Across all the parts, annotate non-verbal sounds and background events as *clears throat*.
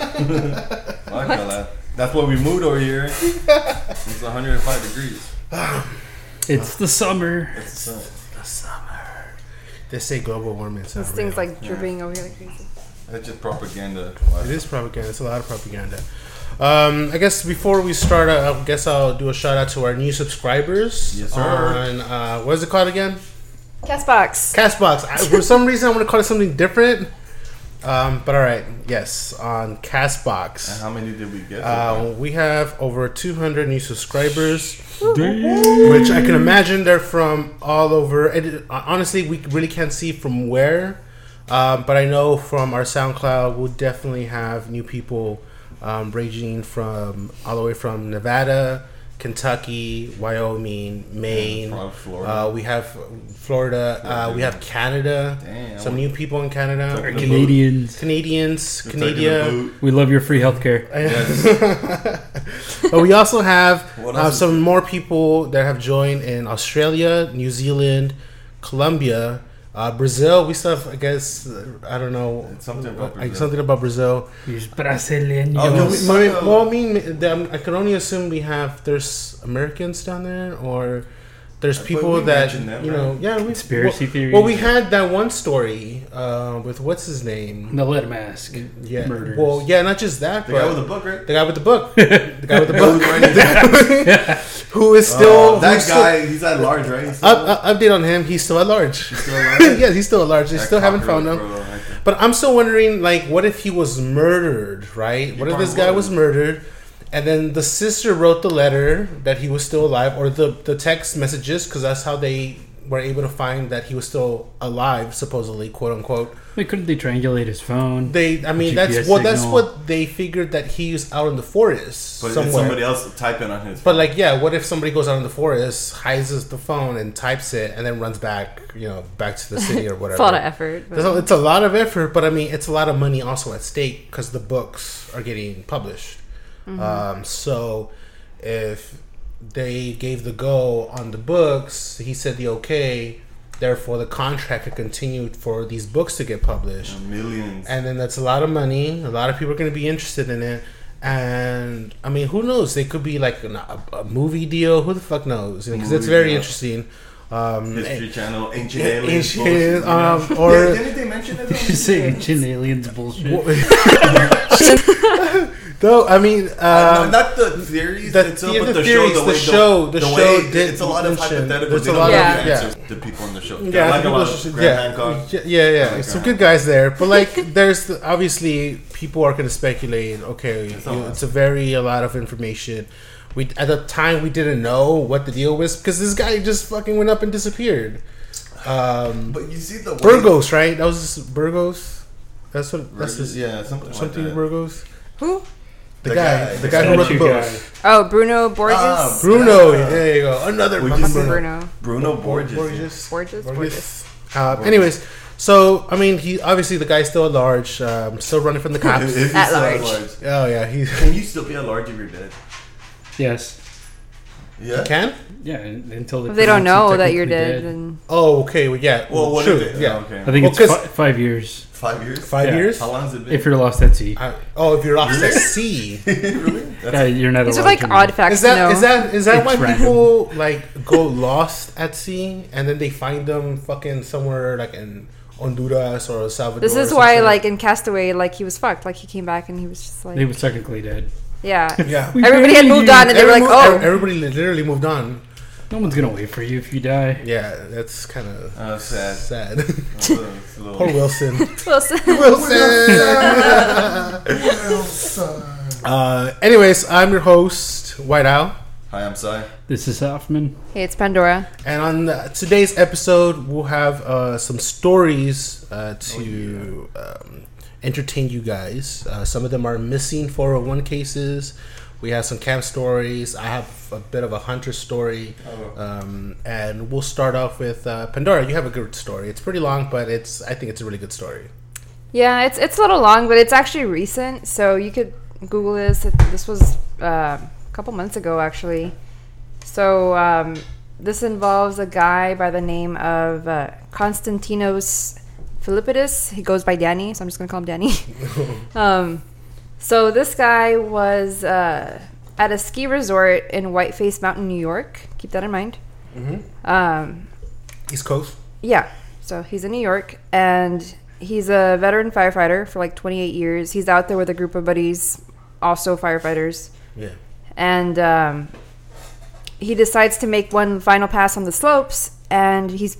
Man? Fuck Ala- That's why we moved over here. It's 105 degrees. It's the summer. It's, uh, The summer. They say global warming. It's This thing's real. like dripping over here like crazy. that's just propaganda. It is propaganda. It's a lot of propaganda. Um, I guess before we start, uh, I guess I'll do a shout out to our new subscribers. Yes, sir. On uh, what is it called again? Castbox. Castbox. I, for some reason, I want to call it something different. Um, but all right, yes, on And Castbox, how many did we get? uh, we have over 200 new subscribers, which I can imagine they're from all over. And uh, honestly, we really can't see from where, um, but I know from our SoundCloud, we'll definitely have new people um, ranging from all the way from Nevada, Kentucky, Wyoming, Maine. From Florida. Uh, we have Florida. Uh, we have Canada. Damn. Some new people in Canada. Canadians. Canadians, They're Canada. We love your free healthcare. *laughs* but we also have *laughs* uh, some more people that have joined in Australia, New Zealand, Colombia, uh, Brazil. We still have, I guess, uh, I don't know, Something about like Brazil. something about Brazil. These Brasileños. Oh, No, no, we- Yes. well, well, I mean, I can only assume we have there's Americans down there, or there's But people that them, you know, right? yeah, we, Conspiracy well, theories. Well, we had that one story uh, with what's his name? the lead mask. Yeah, Murders. well, yeah, not just that, The but guy with the book, right? the guy with the book, *laughs* the guy with the The guy who's book, wearing his- *laughs* who is still Oh, that who's still- guy, he's at large, right? He's still, Up, up, update on him. He's still at large. still alive? *laughs* yeah, he's still at large. They still haven't found him. bro. But I'm still wondering, like, what if he was murdered? Right? What if this guy was. was murdered, and then the sister wrote the letter that he was still alive, or the the text messages, because that's how they were able to find that he was still alive, supposedly, quote unquote. They couldn't they triangulate his phone? They, I mean, GPS that's well, that's what they figured that he's out in the forest But somewhere. somebody else type in on his. But like, yeah, what if somebody goes out in the forest, hides the phone, and types it, and then runs back, you know, back to the city or whatever? *laughs* It's a lot of effort. but- It's a lot of effort, but I mean, it's a lot of money also at stake because the books are getting published. Um, so if they gave the go on the books, he said the okay. Therefore, the contract could continue for these books to get published millions. and then that's a lot of money. A lot of people are going to be interested in it, and I mean, who knows? They could be like an, a, a movie deal. Who the fuck knows? Because it's very deal. interesting. Um, History Channel, ancient aliens, ancient bullshit, aliens, you know? um, *laughs* or- Yeah, didn't they mention it? You say ancient aliens bullshit. *laughs* *laughs* though I mean, Uh, um, no, not the theories the- itself, yeah, but the the, theories, show. The, the way show- the show way, did It's a lot of hypotheticals. hypothetical. a They lot don't of- give yeah. answers to people on the show. yeah, like people about should- Graham yeah, Hancock. yeah, yeah, yeah. Like Some good guys there, but like, *laughs* there's obviously people are going to speculate. Okay, It's you- it's a very a lot of information. We at the time we didn't know what the deal was because this guy just fucking went up and disappeared. Um, But you see the way- Burgos, right? That was Burgos. That's what. That's Burgos, his, yeah, something, something like that. Burgos. Who? The, The guy, guy. the The guy who wrote the book. guy. Oh, Bruno Borges. Ah, Bruno, Yeah. there you go. Another Would you Bruno. Bruno Borges. Borges. Borges. Borges. Uh, anyways, so I mean, he obviously the guy's still at large, um, still running from the *laughs* cops. if he's At still large. oh yeah, he *laughs* Can you still be at large if you're dead? Yes. Yeah. can. Yeah, until they they don't know that you're technically dead, then Oh, okay. Well, yeah. Well, what true. is it? Yeah, Okay. I think Well, it's 'cause- fi- five years. Five years. five Yeah. years. How long has it been? If you're lost at sea. I, oh, if you're off Really? at sea. *laughs* really? Uh, you're not These are allowed like to odd read. facts Is that to know. is that is that It's why random. people like go lost at sea and then they find them fucking somewhere like in Honduras or El Salvador? this is some why, shit? like in Castaway, like he was fucked. Like he came back and he was just like, They was technically dead. yeah. yeah. *laughs* Everybody had moved on, and they were Every like, mo- oh, everybody literally moved on. No one's gonna wait for you if you die. Yeah, that's kind of Oh, sad. sad. It's a *laughs* little- it's a little- Poor Wilson. *laughs* Wilson. Wilson. *laughs* uh, anyways, I'm your host, White Owl. Hi, I'm Sai. This is Hoffman. hey, it's Pandora. And on uh, today's episode, we'll have uh, some stories uh, to um, entertain you guys. Uh, some of them are missing 401 cases. We have some camp stories. I have a bit of a hunter story. Um, and we'll start off with uh, Pandora. You have a good story. It's pretty long, but it's I think it's a really good story. Yeah, it's it's a little long, but it's actually recent. So you could Google this. This was uh, a couple months ago, actually. So um, this involves a guy by the name of uh, Konstantinos Filippidis. He goes by Danny, so I'm just gonna call him Danny. *laughs* um, so this guy was uh, at a ski resort in Whiteface Mountain, New York. Keep that in mind. Um, East Coast. yeah. So he's in New York and he's a veteran firefighter for like 28 years. He's out there with a group of buddies, also firefighters. Yeah. And um, he decides to make one final pass on the slopes and he's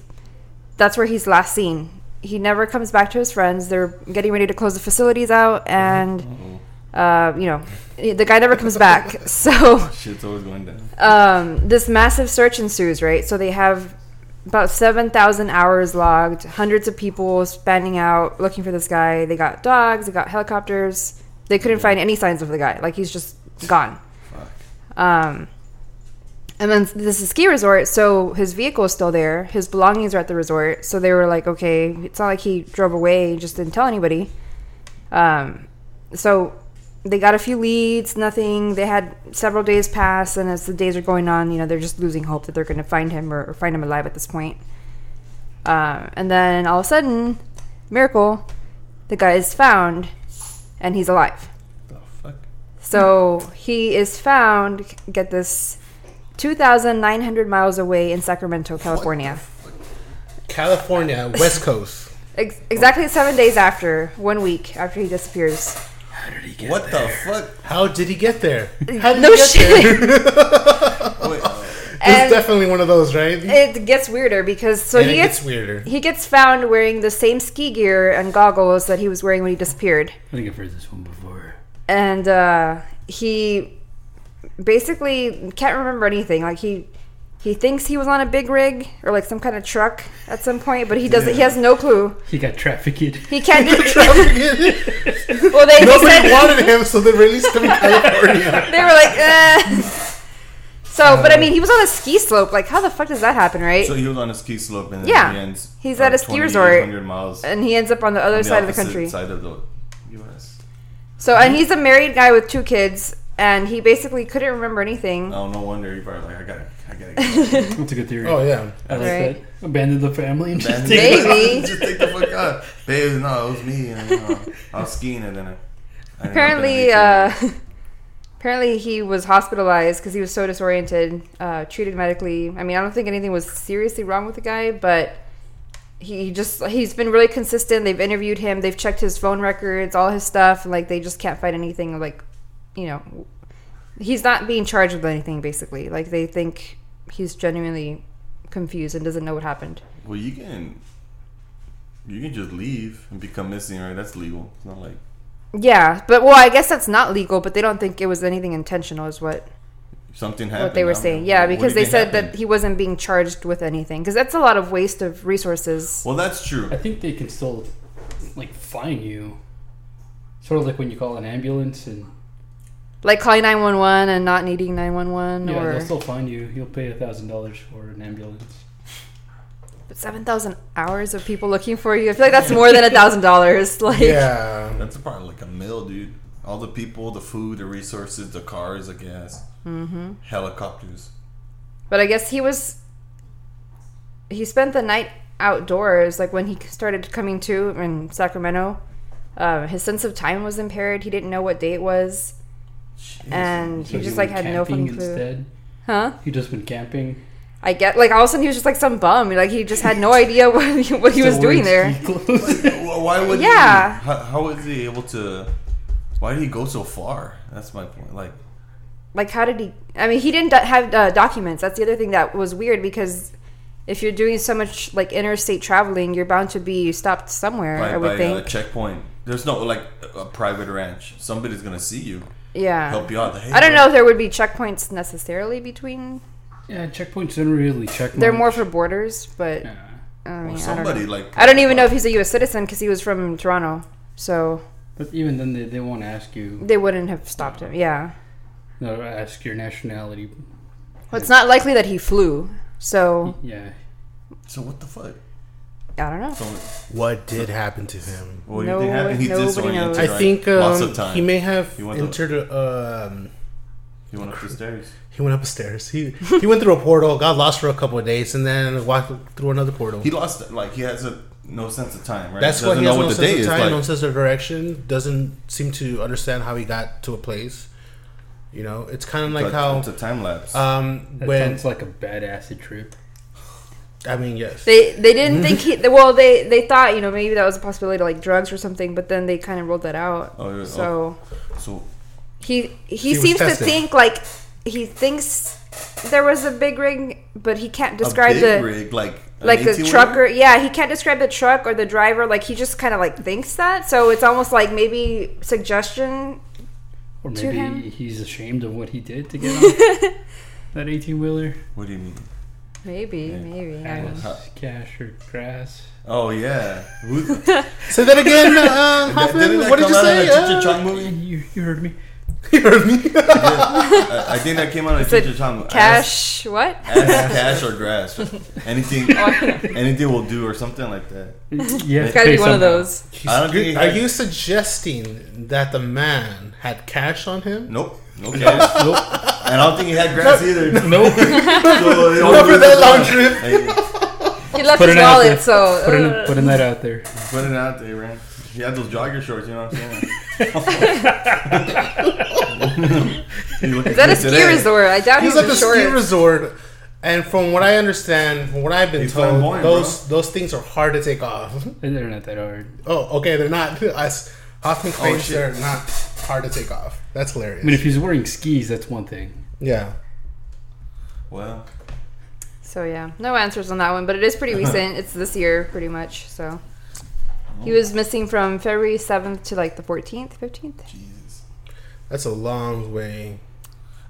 that's where he's last seen. He never comes back to his friends. They're getting ready to close the facilities out and uh, you know, the guy never comes back. *laughs* So Shit's always going down. um, this massive search ensues, right? So they have about 7,000 hours logged, hundreds of people spanning out looking for this guy. They got dogs, they got helicopters. They couldn't find any signs of the guy. Like he's just gone. Fuck. Um, and then this is a ski resort, so his vehicle is still there. His belongings are at the resort. So they were like, okay, it's not like he drove away, and just didn't tell anybody. Um, so they got a few leads, nothing. They had several days pass, and as the days are going on, you know, they're just losing hope that they're going to find him or, or find him alive at this point. Um, and then all of a sudden, miracle, the guy is found, and he's alive. The fuck? So he is found, get this, 2,900 miles away in Sacramento, California. California, West Coast. *laughs* Ex- exactly seven days after, one week after he disappears. How did he get What there? the fuck? How did he get there? How did No he get shit. there? *laughs* Wait, uh, It's definitely one of those, right? it gets weirder because so and he it gets, gets weirder. he gets found wearing the same ski gear and goggles that he was wearing when he disappeared. I think I've heard this one before. and uh, he basically can't remember anything. Like he he thinks he was on a big rig or like some kind of truck at some point, but he doesn't. He has no clue. He got trafficked. He can't. Do, Nobody *laughs* well, they, nobody said wanted him, so they released him in *laughs* California. they were like, eh. So, but I mean, he was on a ski slope. Like, how the fuck does that happen, right? so he was on a ski slope and then Yeah. he ends. He's uh, at a ski resort. 2,800 miles. and he ends up on the other on side of the country. Side of the U.S. So, and he's a married guy with two kids, and he basically couldn't remember anything. Oh, no wonder he probably like I gotta, I gotta. Get That's *laughs* a good theory. Oh yeah. I like Right. that. Abandon the family and just Abandon- take Maybe. *laughs* just take the fuck out, babe. No, it was me. And, uh, I was skiing and then I. I ended up in apparently, uh, apparently he was hospitalized because he was so disoriented. Uh, treated medically. I mean, I don't think anything was seriously wrong with the guy, but he just he's been really consistent. They've interviewed him. They've checked his phone records, all his stuff. and, Like they just can't find anything. Like, you know, he's not being charged with anything. Basically, like they think he's genuinely confused and doesn't know what happened. well, you can. You can just leave and become missing, right? That's legal. It's not like Yeah, but well, I guess that's not legal. But they don't think it was anything intentional, is what something happened. what they were I don't saying. know. Yeah, because they said happened? that he wasn't being charged with anything. Because that's a lot of waste of resources. Well, that's true. I think they can still like fine you. Sort of like when you call an ambulance and Like calling nine one one and not needing nine one one, yeah, or they'll still find you. You'll pay a thousand dollars for an ambulance. but seven thousand hours of people looking for you. I feel like that's more than a thousand dollars. *laughs* Like, Yeah. That's probably like a mill, dude. All the people, the food, the resources, the cars, the gas, mm-hmm. helicopters. but I guess he was. He spent the night outdoors. Like when he started coming to in Sacramento, uh, his sense of time was impaired. He didn't know what day it was. And So he he just like had no camping fucking clue. instead. Huh? He just went camping. I get like all of a sudden he was just like some bum. Like he just had no idea *laughs* what he, what he was doing there. ski Why would Yeah. he? How, how was he able to? Why did he go so far? That's my point. Like, Like how did he? I mean, he didn't do- have uh, documents. That's the other thing that was weird because if you're doing so much like interstate traveling, you're bound to be stopped somewhere. by, I would by think. a checkpoint. There's no like a private ranch. Somebody's gonna see you, yeah. help you out. Hey, I don't know if there would be checkpoints necessarily between. yeah, checkpoints don't really check. They're much. more for borders, but Yeah. I mean, Or I don't somebody know. like. I don't uh, even know if he's a U.S. citizen because he was from Toronto, so But even then, they, they won't ask you. they wouldn't have stopped him. Yeah, They'll ask your nationality. well, it's not likely that he flew. So Yeah. So what the fuck? I don't know. What did happen to him? what do you No- think happened? He's nobody disoriented. knows. I right? think lots um, of time. he may have He went up- entered. A, um, He went up the stairs. he went up a stairs. He he went through a portal, got lost for a couple of days, and then walked through another portal. He lost like he has a no sense of time, right? That's Doesn't why he has know no the sense day of is time, like. no sense of direction. Doesn't seem to understand how he got to a place. You know, it's kind of like But how it's a time lapse. um That when sounds like a bad acid trip. I mean yes. They they didn't think he. *laughs* Well, they they thought you know maybe that was a possibility like drugs or something, but then they kind of ruled that out. Oh, yeah, So oh, so he he, He seems to think like he thinks there was a big rig, but he can't a describe big the rig, like like the 18-wheeler? trucker. Yeah, he can't describe the truck or the driver. Like he just kind of like thinks that. So it's almost like maybe suggestion. Or To him? maybe he's ashamed of what he did to get on *laughs* that 18 wheeler. What do you mean? Maybe Yeah. maybe. I don't know. Has cash or grass. Oh yeah. Who, *laughs* Say that again, uh, *laughs* Hoffman. didn't What did you say? in a Uh, Chong movie? You, you heard me. *laughs* you heard me. I, I think that came out of Said Cheech and Chong. Ask, Cash what? ask cash or grass. Anything, anything will do or something like that. Yeah, It's gotta be one of those. I don't think Are had- you suggesting that the man had cash on him? Nope. No cash. nope. And I don't think he had grass either. Nope. *laughs* So, it all *laughs* Not for goes that down. long trip. *laughs* Hey, He left Put his it out wallet, there. so putting, uh, putting that out there. put it out there, man. He had those jogger shorts, you know what I'm saying? is that a ski resort? I doubt He's he at the short. ski resort, and from what I understand, from what I've been He's told, flamboyant, those those things are hard to take off. They're not that hard. oh, okay, they're not. As Hoffman oh, claims, shit. they're not hard to take off. That's hilarious. I mean, if he's wearing skis, that's one thing. yeah, Well, So yeah, no answers on that one, but it is pretty *laughs* recent. it's this year, pretty much. So oh. he was missing from February seventh to like the fourteenth, fifteenth. Jesus. that's a long way.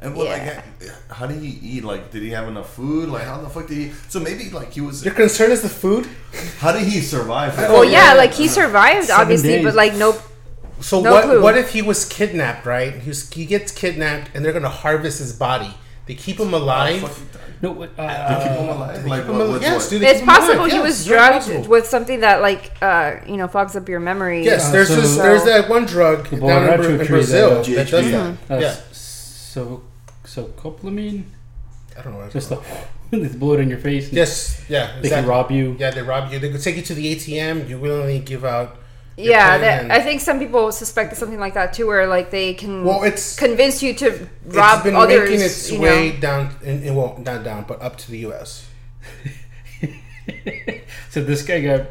And what, Yeah. like, how did he eat? Like, did he have enough food? Like, how the fuck did he? So maybe, like, he was. Your concern is the food. How did he survive? Oh, Well, yeah, yeah. like he uh, survived, Seven obviously, days. but like nope. So No what? clue. What if he was kidnapped? Right? He's, he gets kidnapped, and they're gonna harvest his body. They keep him alive. Fuck. No, what, They keep him uh, alive. They Like, keep him what, al- with yes, what? they It's keep alive. possible he Yes, was drugged possible. with something that like uh you know fogs up your memory. Yes, Uh, there's so- this, there's that one drug The down in, Bra- in Brazil that- that does GHB. that. uh, Yeah, so so scopolamine, I don't know. What it's just called. *laughs* the they blow it in your face. Yes, yeah, they can rob you. Yeah, they rob you. They could take you to the ATM. You willingly give out. Your Yeah, that, I think some people suspect something like that too, where like they can Well, it's convince you to it's rob been others. making its you way know. down, in, in, well, not down, but up to the U.S. *laughs* so this guy got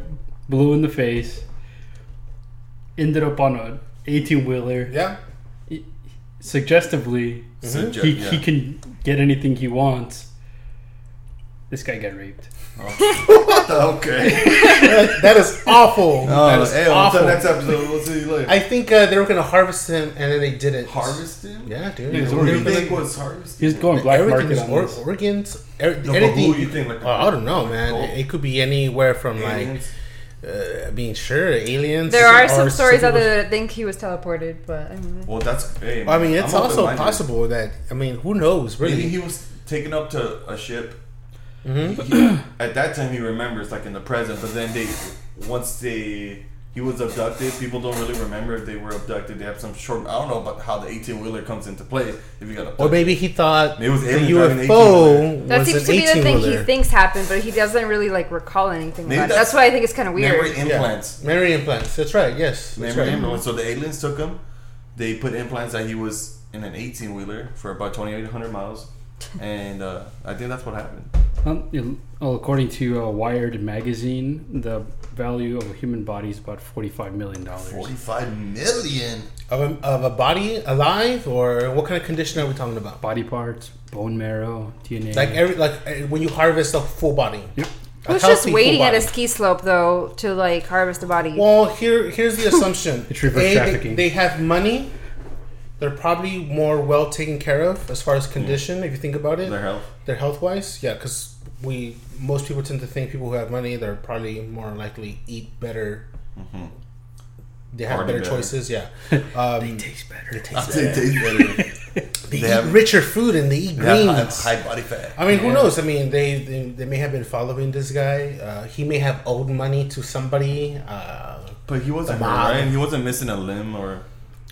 blue in the face. Ended up on a 18 wheeler. Yeah, Suggestively, mm-hmm. Sugge- he, yeah. he can get anything he wants. This guy got raped. *laughs* okay. that, that is awful. that Oh, is hey, awful. until next episode, we'll see you later. I think uh, they were gonna harvest him, and then they didn't. Harvest him? Yeah, dude. Yeah, They it's were What do you gonna- think was harvest? He's going black Everything market on or- this. organs. Er, No, anything. who you think? Like, Oh, I don't know, man. Gold? It, it could be anywhere from like, aliens? uh, I mean, sure, aliens. There are or some stories out there that think he was teleported, but I mean, Well, that's. Hey, I mean, it's I'm also possible that I mean, who knows? Really, Maybe he was taken up to a ship. Mhm. He- at that time, he remembers like in the present, but then they, once they, he was abducted. People don't really remember if they were abducted. They have some short. I don't know about how the eighteen wheeler comes into play. If you got a or maybe he thought it was the aliens driving an UFO that was seems an to be the thing he thinks happened, but he doesn't really like recall anything. Maybe About it. that's That's why I think it's kind of weird. memory implants. Memory implants. That's right. Yes. That's Memory right. implants. So the aliens took him. They put implants that he was in an 18 wheeler for about 2,800 miles, and uh, I think that's what happened. Um, well, according to uh, Wired magazine, the value of a human body is about forty-five million dollars. 45 million. Of a, of a body alive, or what kind of condition are we talking about? Body parts, bone marrow, DNA. Like every like uh, when you harvest a full body. Yep. A Who's just waiting at a ski slope though to like harvest a body? Well, here here's the *laughs* assumption. It's reverse they, trafficking. They, they have money. They're probably more well taken care of as far as condition. If you think about it, Their health. their health wise, yeah, because we most people tend to think people who have money they're probably more likely eat better. They have Party better, better. choices, yeah. *laughs* Um, taste better. they I taste say better. taste better. *laughs* They, They eat have- richer food and they eat They have greens. high, high body fat. I mean, who knows? I mean, they, they they may have been following this guy. Uh, he may have owed money to somebody. Uh, But he wasn't The hurt, right? He wasn't missing a limb or.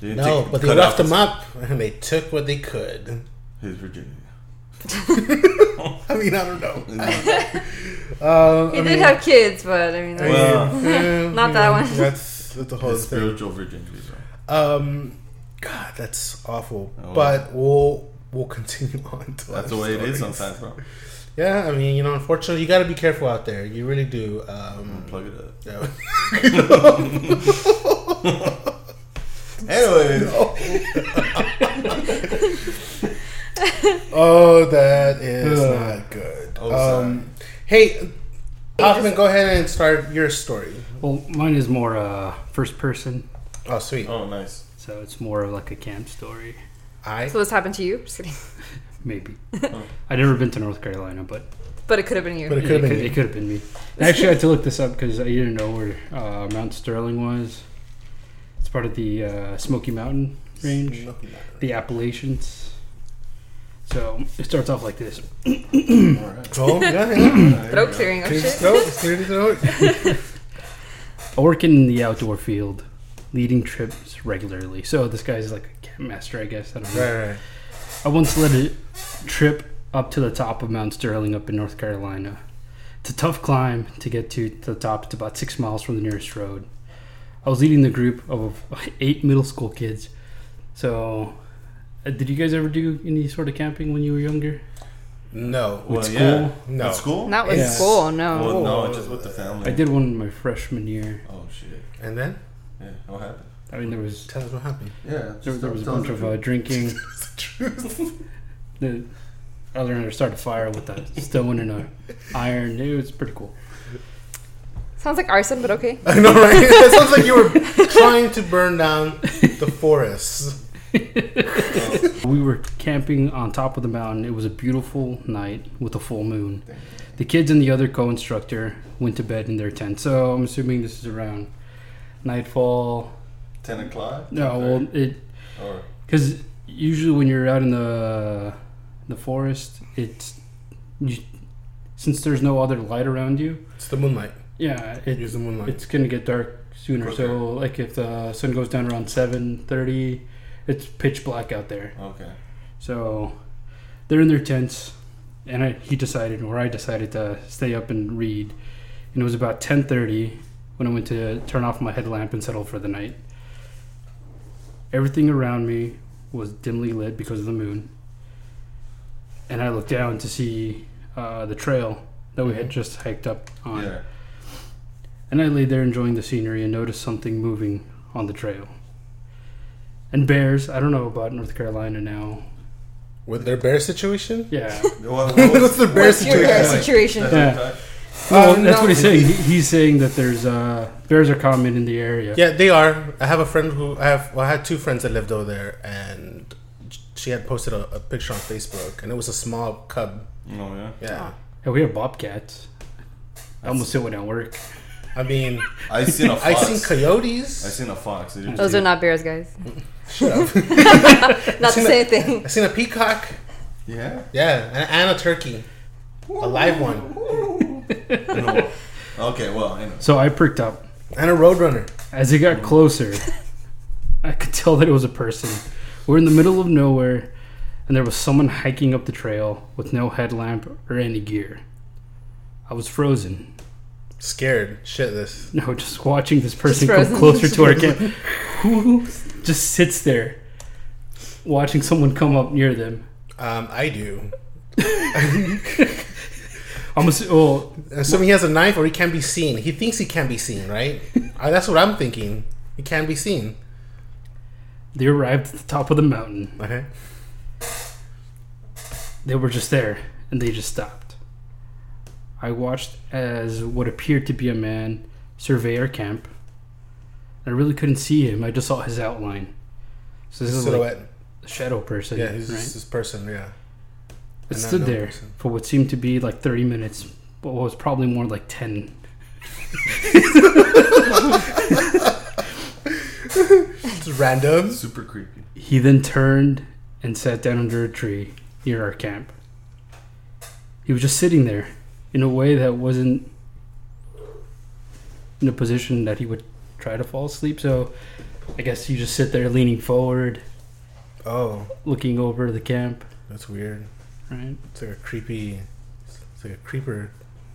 They no, take- but they cut roughed off him up and they took what they could. His virginity. *laughs* I mean, I don't know. *laughs* uh, he I did mean, have kids, but I mean, I that's- Well, mean, eh, Not that one. That's, that's the whole His thing. spiritual virginity. Bro. Um, God, that's awful. Oh. But we'll we'll continue *laughs* on. To That's the way it is sometimes, bro. Yeah, I mean, you know, unfortunately, you got to be careful out there. You really do. Um, Plug it up. yeah. Anyways, *laughs* oh, that is Ugh. not good. Oh, um, hey, Hoffman, go ahead and start your story. Well, mine is more uh, first person, Oh, sweet. oh nice. so it's more of like a camp story. I so this happened to you. Just kidding. *laughs* Maybe. *laughs* I've never been to North Carolina, but But it could have been you. But it it could have could, been. it me. could have been me. Actually, I had to look this up because I didn't know where uh, Mount Sterling was. It's part of the uh, Smoky Mountain range, the Appalachians. So it starts off like this. Alright. Oh, yeah, yeah. *coughs* Throat clearing. Oh Clear the shit. throat, *laughs* clear the throat. *laughs* I work in the outdoor field, leading trips regularly. So this guy's like a camp master, I guess. I don't know. Right, right. I once led a trip up to the top of Mount Sterling up in North Carolina. It's a tough climb to get to the top. It's about six miles from the nearest road. I was leading the group of eight middle school kids. So, uh, did you guys ever do any sort of camping when you were younger? No. Well, With yeah. school? No. With school? Not with Yeah. school, no. Well, no, just with the family. I did one in my freshman year. Oh shit. And then? Yeah. What happened? I mean, there was Tell us what happened. Yeah. there, there was a bunch of uh, drinking. *laughs* the, I learned how to start a fire with a stone and a iron. It was pretty cool. Sounds like arson, but okay. *laughs* I know, right? *laughs* it sounds like you were trying to burn down the forest. *laughs* We were camping on top of the mountain. It was a beautiful night with a full moon. The kids and the other co-instructor went to bed in their tent. So I'm assuming this is around nightfall. Ten o'clock. No, well, it because usually when you're out in the the forest, it's you, since there's no other light around you. It's the moonlight. Yeah, it, Use the moonlight. it's gonna get dark sooner. So like if the sun goes down around seven thirty, it's pitch black out there. okay. So they're in their tents, and I, he decided, or I decided to stay up and read. And it was about ten thirty when I went to turn off my headlamp and settle for the night. Everything around me was dimly lit because of the moon, and I looked down to see uh, the trail that we had just hiked up on. Yeah. And I lay there enjoying the scenery and noticed something moving on the trail. And bears, I don't know about North Carolina now. With their bear situation? Yeah. *laughs* *laughs* What, What's the bear What's your bear situation? situation? Yeah. Well, Uh, that's no. what he's saying. He's saying that there's uh, bears are common in the area. Yeah, they are. I have a friend who I have. Well, I had two friends that lived over there, and she had posted a, a picture on Facebook, and it was a small cub. Oh yeah. Yeah, Yeah, we have bobcats. I almost said when I work. I mean, I seen a I *laughs* fox. I seen coyotes. I coyotes. seen a fox. Those see- are not bears, guys. Shut up. *laughs* *laughs* Not the seen same thing. I seen a peacock. Yeah. Yeah, and, and a turkey, a live one, No. Okay. Well, I know. So I pricked up. and a roadrunner. As it got closer, I could tell that it was a person. We're in the middle of nowhere, and there was someone hiking up the trail with no headlamp or any gear. I was frozen. Scared shitless. *laughs* No, just watching this person Just come frozen. closer to our camp. *laughs* Who just sits there? watching someone come up near them. Um, I do. *laughs* I'm ass- oh, Assuming he has a knife or he can't be seen. He thinks he can be seen, right? uh, that's what I'm thinking. He can't be seen. they arrived at the top of the mountain. Okay. They were just there, and they just stopped. I watched as what appeared to be a man survey our camp. I really couldn't see him. I just saw his outline. So this is like a shadow person, yeah, he's right? this person. Yeah. It a stood unknown there person. for what seemed to be like 30 minutes, but was probably more like 10. It's random. Super creepy. He then turned and sat down under a tree near our camp. He was just sitting there in a way that wasn't in a position that he would try to fall asleep. So I guess you just sit there leaning forward, Oh, looking over the camp, that's weird. right? It's like a creepy. It's like a creeper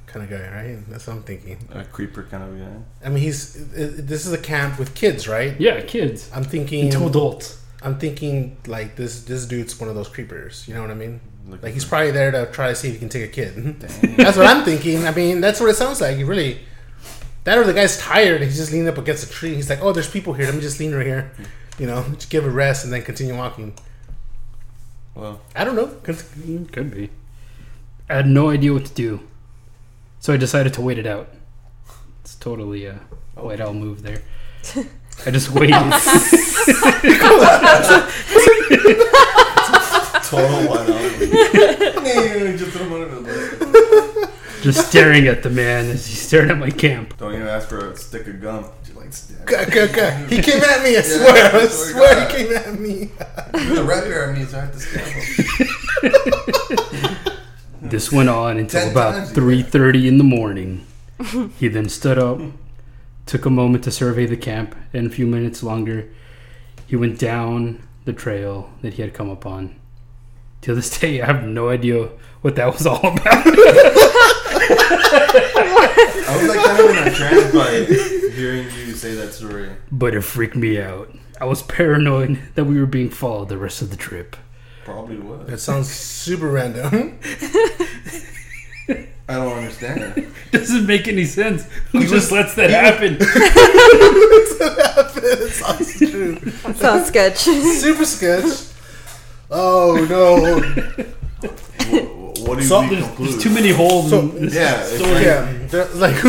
kind of guy, right? That's what I'm thinking. A creeper kind of guy. I mean, he's. i- i- This is a camp with kids, right? Yeah, kids. I'm thinking. Into adults. I'm thinking like this. This dude's one of those creepers. You know what I mean? Looking Like he's for- probably there to try to see if he can take a kid. *laughs* That's what I'm thinking. I mean, that's what it sounds like. He really. That or the guy's tired. He's just leaning up against a tree. He's like, "Oh, there's people here. Let me just lean right here." You know, just give a rest and then continue walking. Well, I don't know. Con- Mm, Could be. I had no idea what to do. So I decided to wait it out. It's totally a white owl move there. *laughs* I just waited. *laughs* total one out. *laughs* Just throw him under the bus. just staring at the man as he stared at my camp. Don't even ask for a stick of gum. Just like stab. G- g- g- He came at me. I Yeah, swear. I I swear swear he came at me. The red bear me, so I have to stab him. *laughs* This went on until Ten about three thirty in the morning. *laughs* he then stood up, took a moment to survey the camp, and a few minutes longer, he went down the trail that he had come upon. To this day, I have no idea what that was all about. *laughs* I was like kind of in a trance by hearing you say that story. but it freaked me out. I was paranoid that we were being followed the rest of the trip. Probably was. That sounds super random. I don't understand. *laughs* Doesn't make any sense. Who just *laughs* lets that happen? it sounds true. Sounds sketch. Super sketch. Oh no. *laughs* Wh- What do So- we There's, conclude? there's too many holes So- in this Yeah, it's story. Yeah, they're- like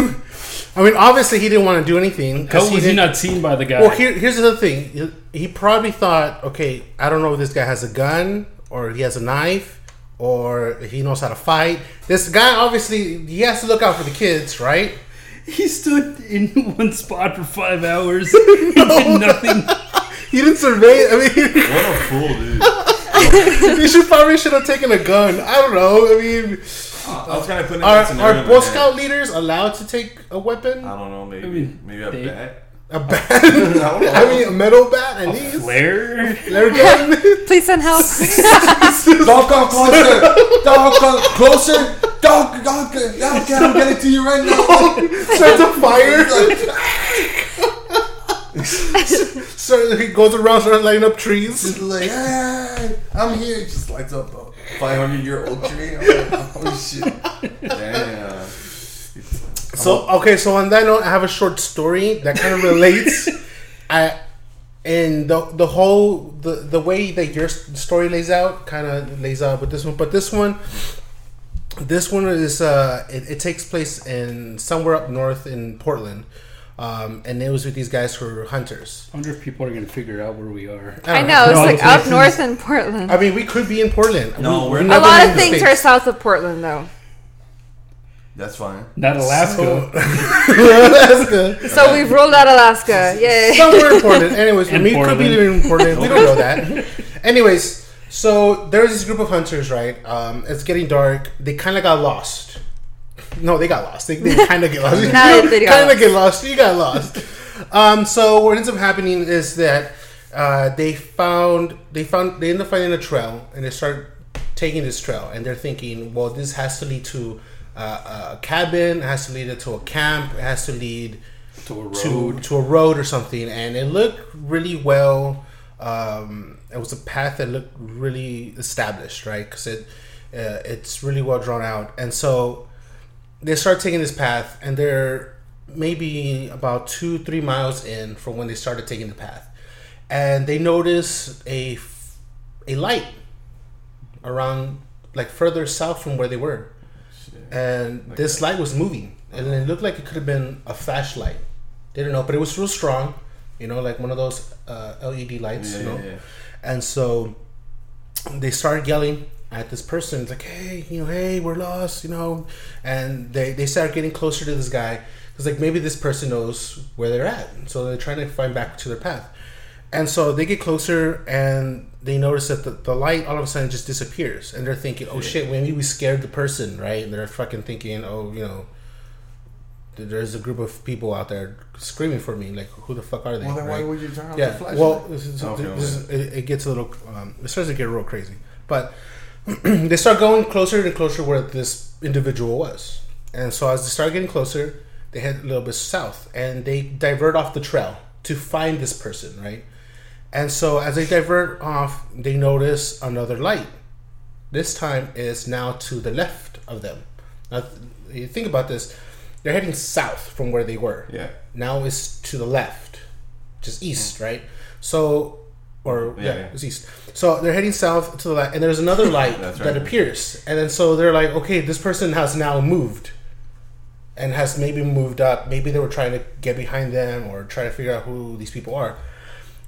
I mean, obviously he didn't want to do anything How he was he didn't. seen by the guy? well, here, here's the other thing. He, he probably thought, okay, I don't know if this guy has a gun or he has a knife or he knows how to fight. This guy obviously he has to look out for the kids, right? He stood in *laughs* one spot for five hours. *laughs* He did nothing. He didn't survey. I mean, What a fool, dude. *laughs* he should probably should have taken a gun. I don't know. I mean, I was kind of putting are, are Boy. Scout leaders allowed to take a weapon? I don't know, maybe I mean, maybe a they- bat. A bat? *laughs* I. I mean, a metal bat at least. Flare? Flare gun. *laughs* Please send help. Don't come closer. Don't come closer. Don't, don't, don't, I'm getting to you right now. Starts a fire. so he goes around, starts lighting up trees. Just like, hey, I'm here. Just lights up a 500 year old tree. I'm like, oh shit. Damn. So okay, so on that note, I have a short story that kind of relates. *laughs* I and the the whole the the way that your story lays out kind of lays out with this one, but this one. This one is uh, it, it takes place in somewhere up north in Portland, um, and it was with these guys who were hunters. I wonder if people are going to figure out where we are. I don't know. It's like up like- north in Portland. I mean, we could be in Portland. No, We- we're we not. A lot of things States. are south of Portland, though. That's fine. Not Alaska. Alaska. *laughs* So we've ruled out Alaska. Yay. *laughs* Somewhere in Portland. Anyways, In we could be Portland. living in Portland. We don't know that. *laughs* Anyways, so there's this group of hunters, right? Um, it's getting dark. They kind of got lost. No, they got lost. They, they kind of get lost. *laughs* Now *laughs* they got kind of get lost. You got lost. Um, so what ends up happening is that uh, they found they found they end up finding a trail and they start taking this trail and they're thinking, well, this has to lead to uh, a cabin. It has to lead to a camp. It has to lead To a to road. to a road or something, and it looked really well Um, it was a path that looked really established, right? Because it uh, it's really well drawn out, and so they start taking this path, and they're maybe about two three miles in from when they started taking the path, and they notice a a light around like further south from where they were. And Like this light was moving and it looked like it could have been a flashlight they don't know but it was real strong you know like one of those uh, led lights Yeah, you know? yeah, yeah. and so they started yelling at this person it's like hey you know hey we're lost you know? And they they start getting closer to this guy because like maybe this person knows where they're at so they're trying to find back to their path. And so they get closer and they notice that the, the light all of a sudden just disappears and they're thinking oh shit. maybe we scared the person right? And they're fucking thinking oh you know there's a group of people out there screaming for me like who the fuck are they? Well, then why would you turn off yeah the flashlight? well this is, this is, it, it gets a little um, it starts to get real crazy. But *clears throat* they start going closer and closer where this individual was. And so as they start getting closer they head a little bit south and they divert off the trail to find this person right? And so as they divert off they notice another light. This time is now to the left of them. Now you think about this. They're heading south from where they were. Yeah. now it's to the left, just east, hmm. right? So, or Yeah, yeah, yeah. it's east. So they're heading south to the light, and there's another *laughs* light That's that right. appears, and then so they're like, okay, this person has now moved, and has maybe moved up. Maybe they were trying to get behind them or try to figure out who these people are.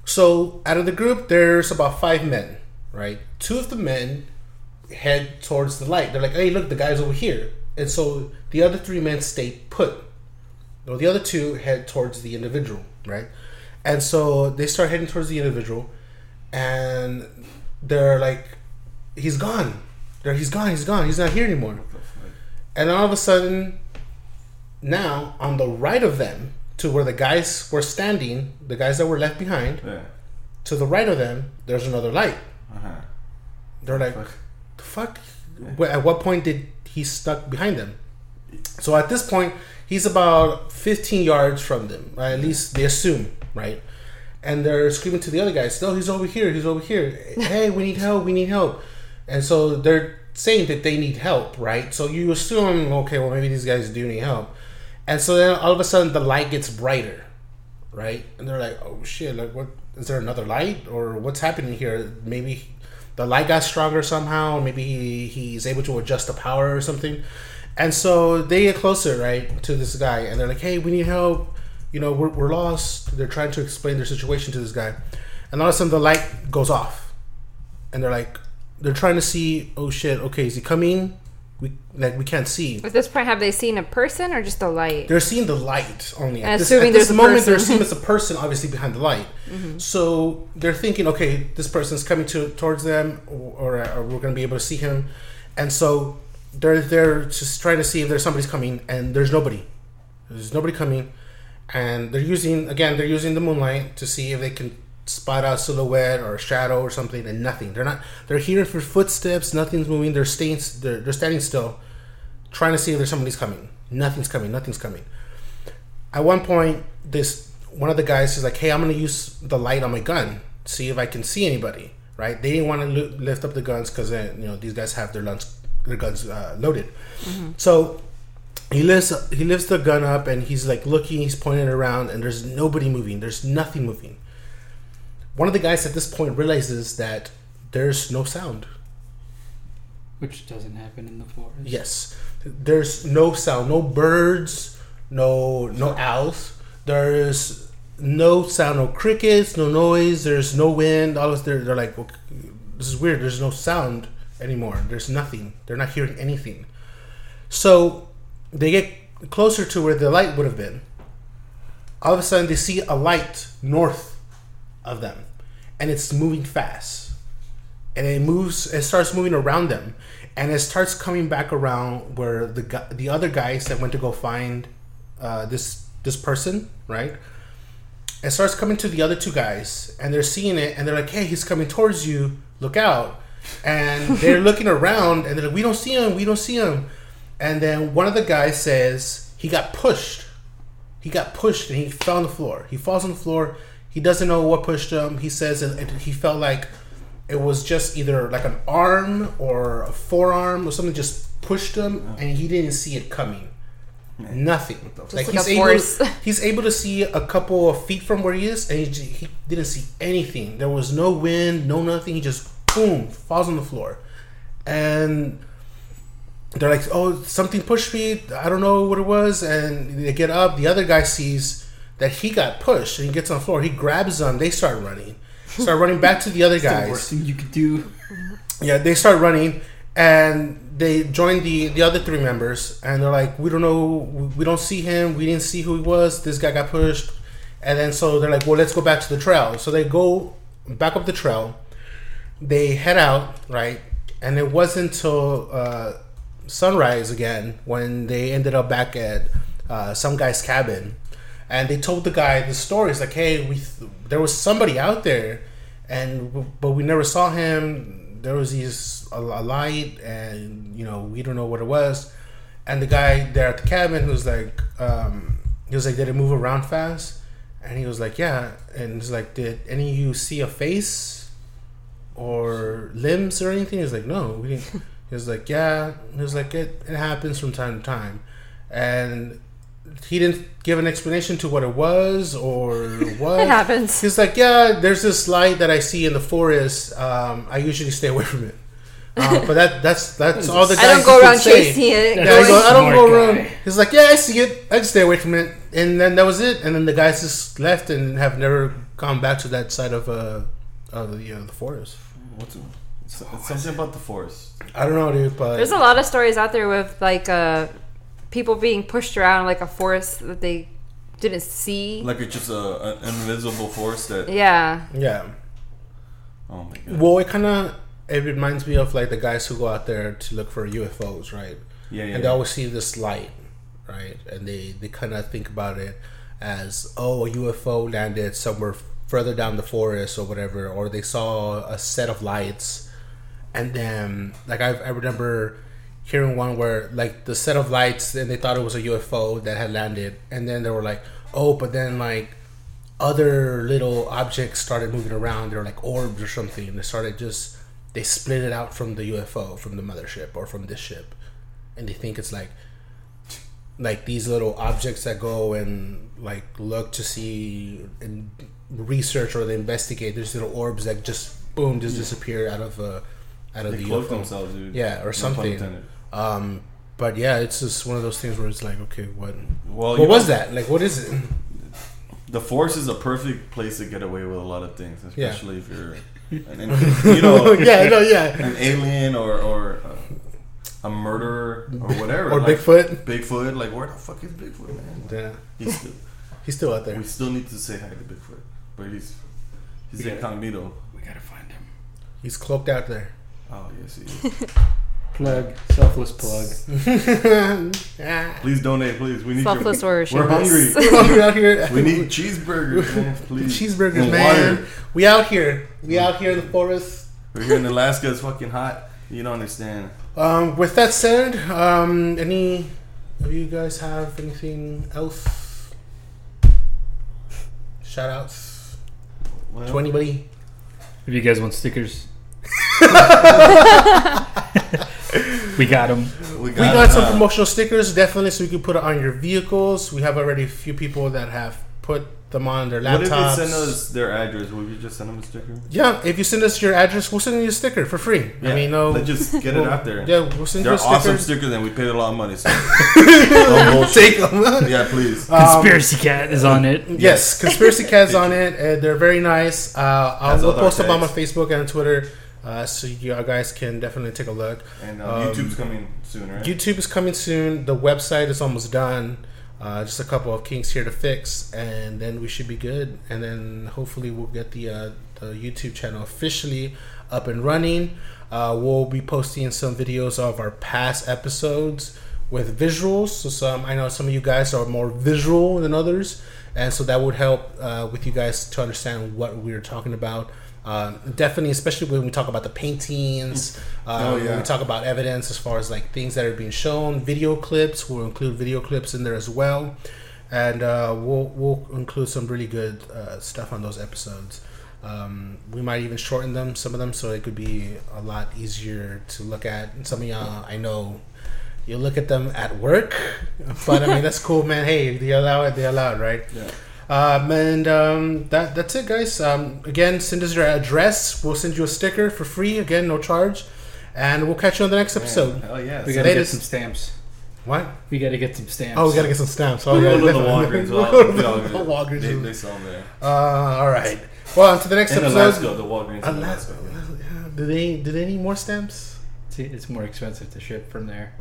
So out of the group, there's about five men, right? Two of the men head towards the light. They're like, hey, look, the guy's over here. And so the other three men stay put. No, the other two head towards the individual, right? And so they start heading towards the individual, and they're like, he's gone. They're, he's gone, he's gone, he's not here anymore. And all of a sudden, now on the right of them, to where the guys were standing, the guys that were left behind, Yeah. to the right of them, there's another light. Uh-huh. They're like, Fuck. the fuck? Wh- At what point did he stuck behind them? So at this point, he's about 15 yards from them. At least they assume, right? And they're screaming to the other guys, no, he's over here, he's over here. Hey, we need help, we need help. And so they're saying that they need help, right? So you assume, okay, well, maybe these guys do need help. And so then all of a sudden the light gets brighter, right? And they're like, oh shit, like what? Is there another light or what's happening here? Maybe the light got stronger somehow. Maybe he, he's able to adjust the power or something. And so they get closer, right, to this guy, and they're like, "Hey, we need help. You know, we're, we're lost." They're trying to explain their situation to this guy, and all of a sudden the light goes off, and they're like, they're trying to see, "Oh shit, okay, is he coming?" We like we can't see. At this point, have they seen a person or just a light? They're seeing the light only. At this, assuming at this there's a moment, they're person. assuming it's a person, obviously behind the light. Mm-hmm. So they're thinking, okay, this person's coming to towards them, or, or we're going to be able to see him. And so they're they're just trying to see if there's somebody's coming, and there's nobody. There's nobody coming, and they're using again they're using the moonlight to see if they can spot out silhouette or a shadow or something, and nothing. They're not. They're hearing for footsteps. Nothing's moving. They're staying. They're, they're standing still, trying to see if there's somebody's coming. Nothing's coming. Nothing's coming. At one point, this one of the guys is like, "Hey, I'm gonna use the light on my gun, see if I can see anybody." Right? They didn't want to li- lift up the guns because then you know these guys have their guns their guns uh, loaded. So he lifts he lifts the gun up and he's like looking, he's pointing around, and there's nobody moving. There's nothing moving. One of the guys at this point realizes that there's no sound. which doesn't happen in the forest. Yes, there's no sound, no birds, no no owls. There's no sound, no crickets, no noise. There's no wind. All of they're they're like, okay, this is weird. There's no sound anymore. There's nothing. They're not hearing anything. So they get closer to where the light would have been. All of a sudden, they see a light north of them, and it's moving fast. And it moves it starts moving around them and it starts coming back around where the the other guys that went to go find uh, this this person right? It starts coming to the other two guys and they're seeing it and they're like hey he's coming towards you. Look out. And they're *laughs* looking around and they're like we don't see him. We don't see him and then one of the guys says he got pushed he got pushed and he fell on the floor he falls on the floor He doesn't know what pushed him. He says it, it- he felt like it was just either like an arm or a forearm or something just pushed him, and he didn't see it coming. Nothing. like he's a able. force. He's able to see a couple of feet from where he is, and he, he didn't see anything. There was no wind, no nothing. He just boom falls on the floor, and they're like, "Oh, something pushed me. I don't know what it was." And they get up. The other guy sees that he got pushed, and he gets on the floor. He grabs them. They start running. Start running back to the other The guys. worst thing you could do. Yeah, they start running, and they join the the other three members, and they're like, "We don't know, we don't see him. We didn't see who he was. This guy got pushed." And then so they're like, "Well, let's go back to the trail." So they go back up the trail. They head out right, and it wasn't until uh, sunrise again when they ended up back at uh, some guy's cabin, and they told the guy the story. It's like, "Hey, we th- there was somebody out there." and but we never saw him. There was these a, a light, and you know we don't know what it was. And the guy there at the cabin was like, um, he was like, did it move around fast? And he was like, yeah. And he's like, did any of you see a face or limbs or anything? He's like, no, we didn't. He was like, yeah. He was like, it, it happens from time to time, and he didn't give an explanation to what it was or *laughs* what. It happens. He's like, yeah, there's this light that I see in the forest. Um, I usually stay away from it. Uh, *laughs* but that that's that's all the guys I don't go around say. chasing it. Yeah, That's he I don't Smart go guy. around. He's like, yeah, I see it. I just stay away from it. And then that was it. And then the guys just left and have never gone back to that side of uh of the uh, the forest. What's it? It's, it's something about the forest. I don't know, dude. But There's a lot of stories out there with like uh, people being pushed around like a forest that they didn't see. Like it's just a, an invisible force that. yeah. yeah. Oh my god. Well, it kind of it reminds me of like the guys who go out there to look for UFOs, right? Yeah, yeah. and they always see this light, right? And they they kind of think about it as oh, a UFO landed somewhere further down the forest or whatever, or they saw a set of lights, and then like I I remember hearing one where like the set of lights and they thought it was a UFO that had landed, and then they were like oh, but then like other little objects started moving around. They're like orbs or something. And they started just they split it out from the UFO, from the mothership or from this ship, and they think it's like like these little objects that go and like look to see and research or they investigate. There's little orbs that just boom just disappear out of uh, out of They the cloak UFO. themselves, dude. Yeah, or something. Um, but yeah, it's just one of those things where it's like, okay, what Well, what was know, that? Like, what is it? The force is a perfect place to get away with a lot of things, Yeah. especially if you're, an, you know, *laughs* yeah, no, yeah. an alien or or uh, a murderer or whatever, Or like, Bigfoot. Bigfoot, like where the fuck is Bigfoot, man? Yeah, He's still, *laughs* he's still out there. we still need to say hi to Bigfoot, but he's he's Yeah. incognito. We gotta find him. He's cloaked out there. Oh yes, he is. Plug. Selfless plug. *laughs* Please donate, please. We need Selfless your, or We're hungry. We're *laughs* out here. We need cheeseburgers, man. *laughs* Please. cheeseburgers, man. water. We out here. We out here in the forest. We're here in Alaska. It's fucking hot. You don't understand. Um, with that said, um, any of you guys have anything else? Shout outs Well, to anybody? If you guys want stickers, *laughs* we got them. we We got some promotional stickers, definitely, so we can put it on your vehicles. We have already a few people that have put them on their laptops. What laptops. if they send us their address? Will you just send them a sticker? Yeah, if you send us your address, we'll send you a sticker for free. I mean, no, Let's just get it out there. yeah, we'll send They're you a sticker. awesome stickers, and we paid a lot of money. So *laughs* Don't bullshit. Take them. yeah, please. Um, Conspiracy Cat is on it. Yes, conspiracy cats on it. Uh, they're very nice. Uh, I'll Has we'll post them on my. Facebook and Twitter, uh, so you guys can definitely take a look. And um, uh, YouTube's coming soon, right? YouTube is coming soon. The website is almost done. Uh, just a couple of kinks here to fix, and then we should be good. And then hopefully we'll get the uh, the YouTube channel officially up and running. Uh, we'll be posting some videos of our past episodes with visuals. So some I know some of you guys are more visual than others, and so that would help uh, with you guys to understand what we're talking about. Um, definitely, especially when we talk about the paintings, um, Oh, when we talk about evidence as far as like things that are being shown, video clips. We'll include video clips in there as well, and uh, we'll we'll include some really good uh, stuff on those episodes. Um, we might even shorten them, some of them, so it could be a lot easier to look at. And some of y'all, I know, you look at them at work, *laughs* but I mean that's cool, man. Hey, they allow it, they allow it, right? Yeah. Um, and um, that that's it, guys. Um, again, send us your address. We'll send you a sticker for free. Again, no charge. And we'll catch you on the next episode. Man, hell yeah. We gotta get some stamps. What? We gotta get some stamps. Oh, we gotta get some stamps. Oh, We'll yeah, go to the. Walgreens. We'll Well, go to you the Walgreens. They, they sell them there. Uh, all right. Well, on to the next In episode. Alaska, the Walgreens. in Alaska. Alaska. Yeah. Do they do they need more stamps? See, it's more expensive to ship from there.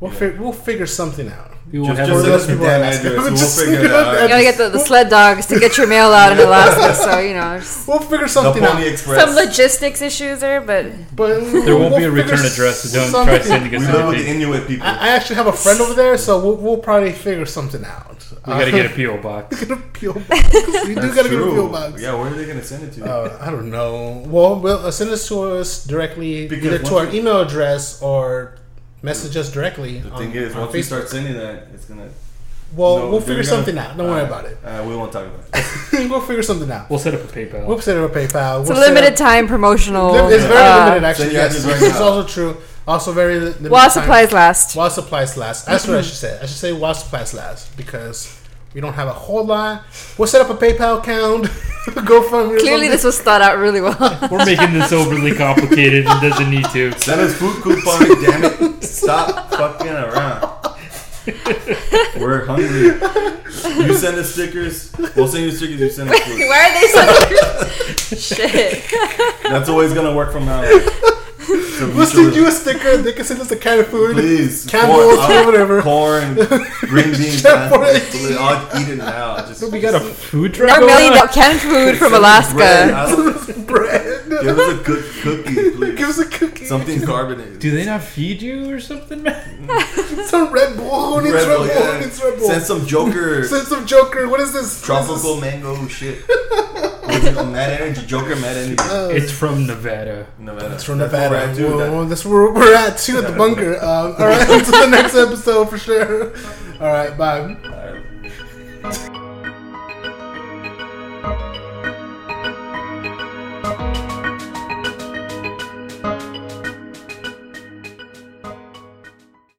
We'll Yeah. fig- we'll figure something out. We won't Just, have just send those us your people in damn We'll Just figure it out. You gotta get the, the sled dogs to get your mail out in Alaska, so you know *laughs* We'll figure The something Pony out. Express. some logistics issues there, but But There won't we'll be a return figure address, so don't something- try sending us we live with the. Inuit people. I, I actually have a friend over there, so we'll, we'll probably figure something out. We gotta get a PO *laughs* box. get a PO box. We do gotta get a true. PO box. Yeah, where are they gonna send it to? Uh, I don't know. Well, well, uh, send this to us directly, Because either to our email address or message us directly. the on, thing is, on once we Facebook. start sending that, it's gonna. well, no, we'll they're figure gonna- something out. Don't worry Uh, about it. Uh, we won't talk about it. *laughs* we'll figure something out. We'll set up a PayPal. We'll set up a PayPal. it's we'll a limited up- time promotional. It's very uh, limited, actually. Yes, right it's also true. Also very limited. While time. supplies last. While supplies last. That's what I *laughs* should say. I should say while supplies last because we don't have a whole lot. We'll set up a PayPal account. *laughs* *laughs* Go from Clearly, this was thought out really well. *laughs* We're making this overly complicated and doesn't need to. Send us food coupons, damn it! Stop fucking around. *laughs* We're hungry. You send us stickers. We'll send you stickers. You send us food. Why are they so? Shit. That's always gonna work from now. on. So We'll send you a sticker. They can send us a can of food. please Candles, corn, uh, whatever. corn, *laughs* green beans. Yeah, man. for it. Please, I'll eat it now. Just We got a food They're truck. going mailing on? out canned food from Alaska. I *laughs* Bread. Give us a good cookie, please. Give us a cookie. Something carbonated. Do they not feed you or something, man? *laughs* Some Red Bull. Who needs Red, Red Bull? Bull, Who yeah. needs Red Bull? Send some Joker. Send some Joker. What is this? Tropical mango shit. What's it called? Mad Energy. Joker Mad Energy. Uh, It's from Nevada. Nevada. It's from That's where Nevada. we're at, too. Well, that's where we're at too at the bunker. Um, *laughs* all right, *laughs* until the next episode for sure. All right, bye. Alright.